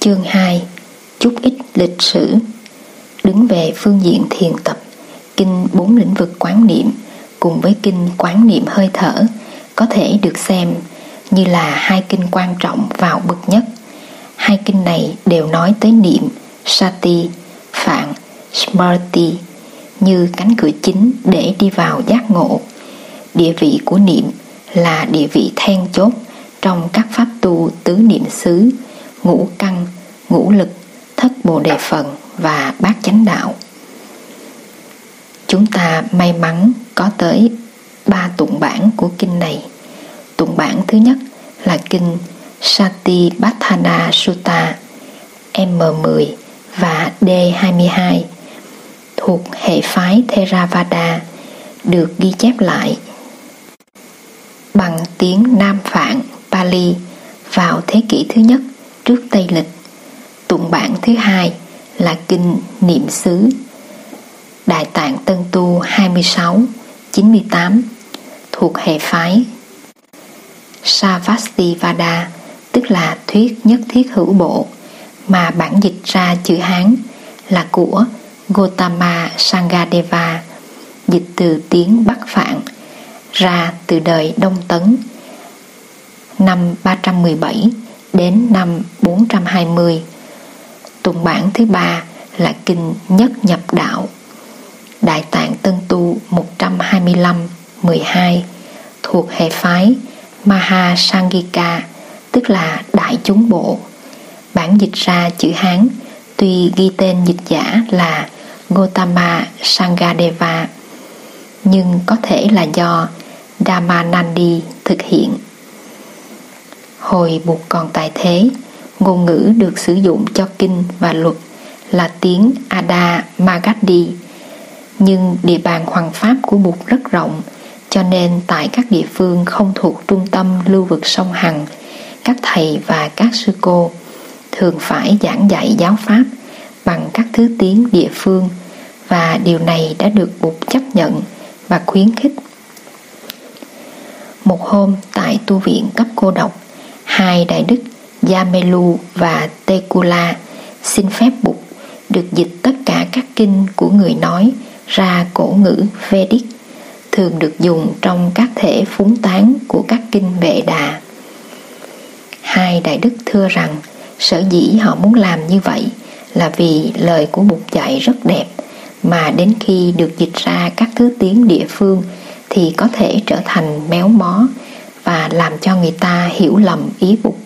Chương 2 Chút ít lịch sử Đứng về phương diện thiền tập Kinh bốn lĩnh vực quán niệm cùng với kinh quán niệm hơi thở có thể được xem như là hai kinh quan trọng vào bậc nhất. Hai kinh này đều nói tới niệm, sati, phạn, smarti như cánh cửa chính để đi vào giác ngộ. Địa vị của niệm là địa vị then chốt trong các pháp tu tứ niệm xứ, ngũ căn, ngũ lực, thất bồ đề phần và bát chánh đạo. Chúng ta may mắn có tới ba tụng bản của kinh này. Tụng bản thứ nhất là kinh Satipatthana Sutta M10 và D22 thuộc hệ phái Theravada được ghi chép lại bằng tiếng Nam Phạn Pali vào thế kỷ thứ nhất trước Tây Lịch. Tụng bản thứ hai là kinh Niệm xứ Đại tạng Tân Tu 26 98 thuộc hệ phái Savastivada, tức là thuyết nhất thiết hữu bộ, mà bản dịch ra chữ Hán là của Gotama Sangadeva, dịch từ tiếng Bắc Phạn, ra từ đời Đông Tấn năm 317 đến năm 420 tùng bản thứ ba là kinh Nhất Nhập Đạo. Đại tạng Tân Tu 125 12 thuộc hệ phái Mahasangika, tức là Đại chúng bộ. Bản dịch ra chữ Hán, tuy ghi tên dịch giả là Gotama Sangadeva, nhưng có thể là do Dhammanandi thực hiện hồi buộc còn tại thế ngôn ngữ được sử dụng cho kinh và luật là tiếng Ada Magadhi nhưng địa bàn hoàng pháp của Bụt rất rộng cho nên tại các địa phương không thuộc trung tâm lưu vực sông Hằng các thầy và các sư cô thường phải giảng dạy giáo pháp bằng các thứ tiếng địa phương và điều này đã được Bụt chấp nhận và khuyến khích. Một hôm tại tu viện cấp cô độc, hai đại đức Yamelu và Tekula xin phép Bụt được dịch tất cả các kinh của người nói ra cổ ngữ Vedic, thường được dùng trong các thể phúng tán của các kinh vệ đà. Hai đại đức thưa rằng sở dĩ họ muốn làm như vậy là vì lời của Bụt dạy rất đẹp, mà đến khi được dịch ra các thứ tiếng địa phương thì có thể trở thành méo mó và làm cho người ta hiểu lầm ý bục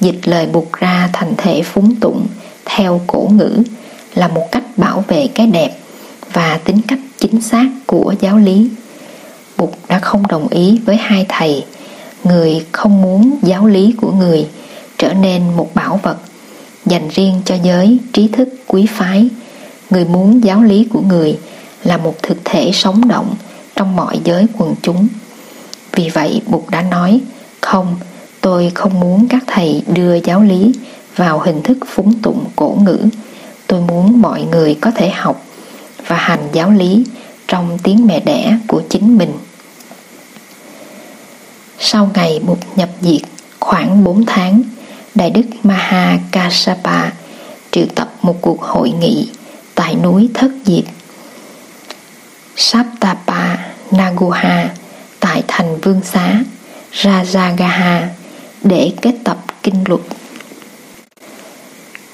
Dịch lời bục ra thành thể phúng tụng theo cổ ngữ là một cách bảo vệ cái đẹp và tính cách chính xác của giáo lý. bục đã không đồng ý với hai thầy, người không muốn giáo lý của người trở nên một bảo vật dành riêng cho giới trí thức quý phái. Người muốn giáo lý của người là một thực thể sống động trong mọi giới quần chúng. Vì vậy Bụt đã nói, không, tôi không muốn các thầy đưa giáo lý vào hình thức phúng tụng cổ ngữ. Tôi muốn mọi người có thể học và hành giáo lý trong tiếng mẹ đẻ của chính mình. Sau ngày Bụt nhập diệt khoảng 4 tháng, Đại đức Maha Kassapa triệu tập một cuộc hội nghị tại núi Thất Diệp. Saptapa Naguha tại thành Vương Xá, Rajagaha, để kết tập kinh luật.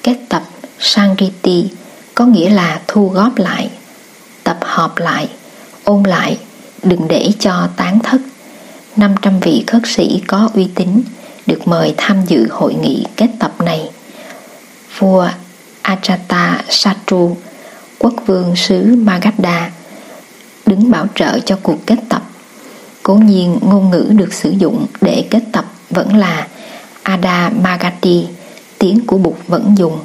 Kết tập Sangriti có nghĩa là thu góp lại, tập hợp lại, ôn lại, đừng để cho tán thất. 500 vị khất sĩ có uy tín được mời tham dự hội nghị kết tập này. Vua Ajata Satru, quốc vương xứ Magadha, đứng bảo trợ cho cuộc kết tập cố nhiên ngôn ngữ được sử dụng để kết tập vẫn là Ada Magati tiếng của Bụt vẫn dùng.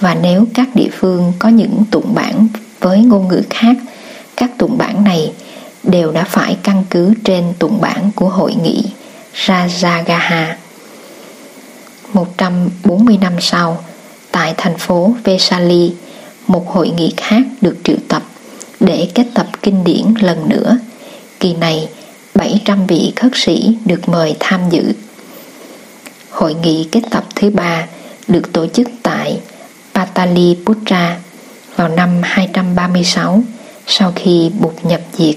Và nếu các địa phương có những tụng bản với ngôn ngữ khác, các tụng bản này đều đã phải căn cứ trên tụng bản của hội nghị Rajagaha. 140 năm sau, tại thành phố Vesali, một hội nghị khác được triệu tập để kết tập kinh điển lần nữa. Kỳ này 700 vị khất sĩ được mời tham dự hội nghị kết tập thứ ba được tổ chức tại Pataliputra vào năm 236 sau khi Bụt nhập diệt.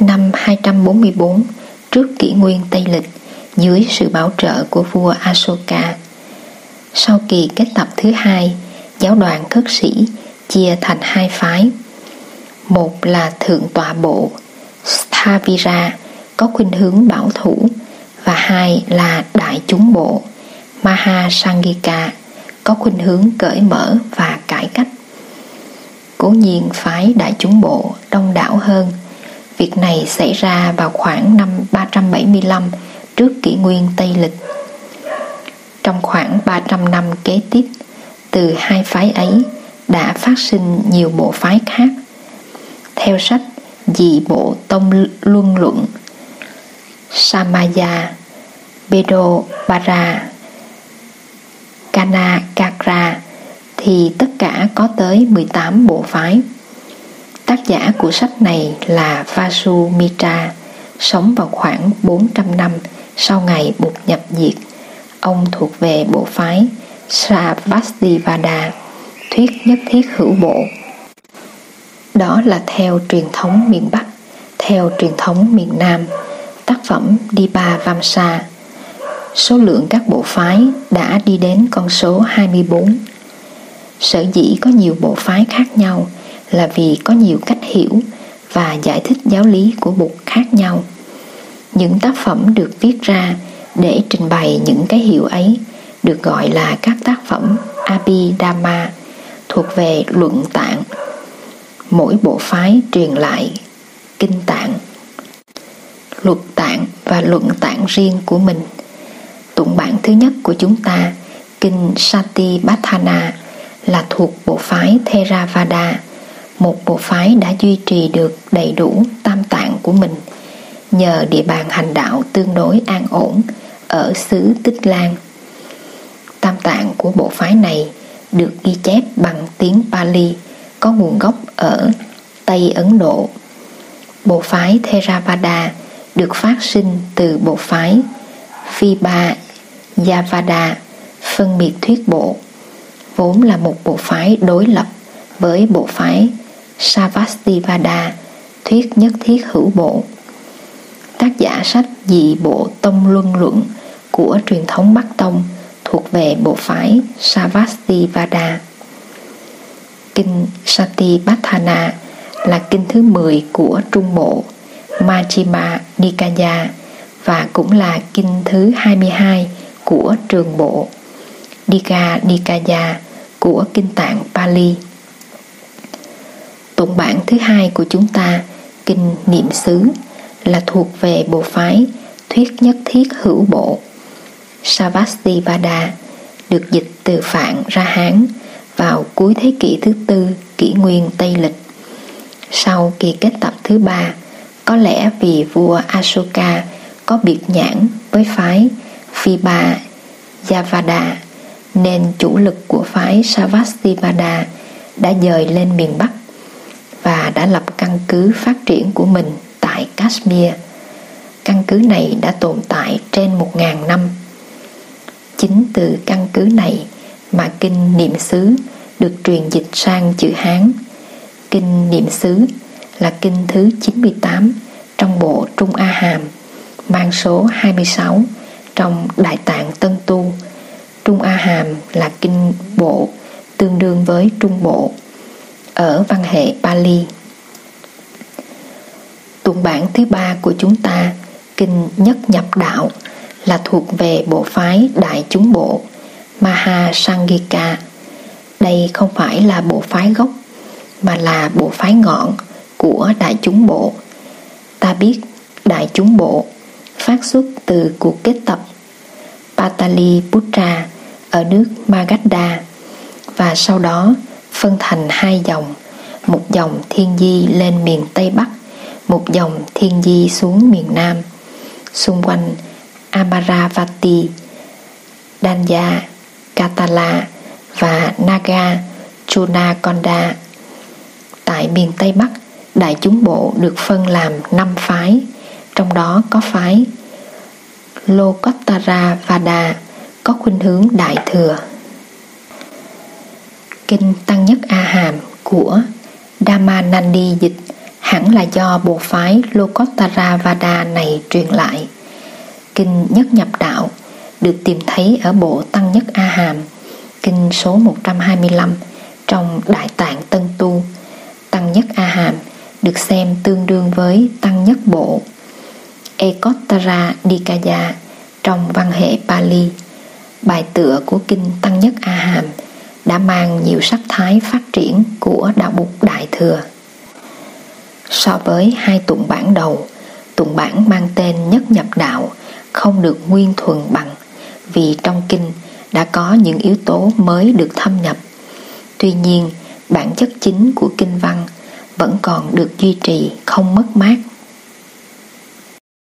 Năm 244 trước kỷ nguyên Tây Lịch dưới sự bảo trợ của vua Asoka. Sau kỳ kết tập thứ hai, giáo đoàn khất sĩ chia thành hai phái. Một là Thượng tọa bộ Sthavira có khuynh hướng bảo thủ và hai là Đại chúng bộ Mahasangika có khuynh hướng cởi mở và cải cách. Cố nhiên phái Đại chúng bộ đông đảo hơn. Việc này xảy ra vào khoảng năm 375 trước kỷ nguyên Tây Lịch. Trong khoảng 300 năm kế tiếp, từ hai phái ấy đã phát sinh nhiều bộ phái khác. Theo sách Dị Bộ Tông Luân Luận, Samaya, Bedo Para Kana Kakra thì tất cả có tới 18 bộ phái. Tác giả của sách này là Vasumitra, sống vào khoảng 400 năm sau ngày Bụt nhập diệt. Ông thuộc về bộ phái Sravastivada, thuyết nhất thiết hữu bộ. Đó là theo truyền thống miền Bắc, theo truyền thống miền Nam, tác phẩm Dipa Vamsa. Số lượng các bộ phái đã đi đến con số 24. Sở dĩ có nhiều bộ phái khác nhau là vì có nhiều cách hiểu và giải thích giáo lý của Bụt khác nhau. Những tác phẩm được viết ra để trình bày những cái hiểu ấy được gọi là các tác phẩm Abhidhamma thuộc về luận tạng. Mỗi bộ phái truyền lại kinh tạng, luật tạng và luận tạng riêng của mình. Tụng bản thứ nhất của chúng ta, kinh Satipatthana là thuộc bộ phái Theravada, một bộ phái đã duy trì được đầy đủ tam tạng của mình nhờ địa bàn hành đạo tương đối an ổn ở xứ Tích Lan. Tam tạng của bộ phái này được ghi chép bằng tiếng Pali có nguồn gốc ở Tây Ấn Độ. Bộ phái Theravada được phát sinh từ bộ phái Vibha Yavada phân biệt thuyết bộ, vốn là một bộ phái đối lập với bộ phái Savastivada, thuyết nhất thiết hữu bộ tác giả sách dị bộ tông luân luận của truyền thống Bắc Tông thuộc về bộ phái Savastivada. Kinh Satipatthana là kinh thứ 10 của Trung Bộ Majjhima Nikaya và cũng là kinh thứ 22 của Trường Bộ Dika Nikaya của Kinh Tạng Pali. Tụng bản thứ hai của chúng ta, Kinh Niệm xứ là thuộc về bộ phái thuyết nhất thiết hữu bộ Savastivada được dịch từ Phạn ra Hán vào cuối thế kỷ thứ tư kỷ nguyên Tây Lịch. Sau kỳ kết tập thứ ba, có lẽ vì vua Asoka có biệt nhãn với phái Vibha Yavada nên chủ lực của phái Savastivada đã dời lên miền Bắc và đã lập căn cứ phát triển của mình tại Kashmir. Căn cứ này đã tồn tại trên một ngàn năm. Chính từ căn cứ này mà kinh niệm xứ được truyền dịch sang chữ Hán. Kinh niệm xứ là kinh thứ 98 trong bộ Trung A Hàm, mang số 26 trong Đại Tạng Tân Tu. Trung A Hàm là kinh bộ tương đương với Trung Bộ ở văn hệ Pali. Tụng bản thứ ba của chúng ta, Kinh Nhất Nhập Đạo, là thuộc về bộ phái Đại Chúng Bộ, Maha Sangika. Đây không phải là bộ phái gốc, mà là bộ phái ngọn của Đại Chúng Bộ. Ta biết Đại Chúng Bộ phát xuất từ cuộc kết tập Pataliputra ở nước Magadha và sau đó phân thành hai dòng, một dòng thiên di lên miền Tây Bắc một dòng thiên di xuống miền Nam xung quanh Amaravati, Danya, Katala và Naga, Chunakonda. Tại miền Tây Bắc, Đại chúng bộ được phân làm năm phái, trong đó có phái Lokottara Vada có khuynh hướng đại thừa. Kinh Tăng Nhất A Hàm của Dhammanandi dịch hẳn là do bộ phái Lokottara Vada này truyền lại. Kinh Nhất Nhập Đạo được tìm thấy ở bộ Tăng Nhất A Hàm, kinh số 125 trong Đại Tạng Tân Tu. Tăng Nhất A Hàm được xem tương đương với Tăng Nhất Bộ. Ekottara dikaya trong văn hệ Pali, bài tựa của kinh Tăng Nhất A Hàm đã mang nhiều sắc thái phát triển của đạo bục Đại Thừa. So với hai tụng bản đầu, tụng bản mang tên Nhất Nhập Đạo không được nguyên thuần bằng vì trong kinh đã có những yếu tố mới được thâm nhập. Tuy nhiên, bản chất chính của kinh văn vẫn còn được duy trì không mất mát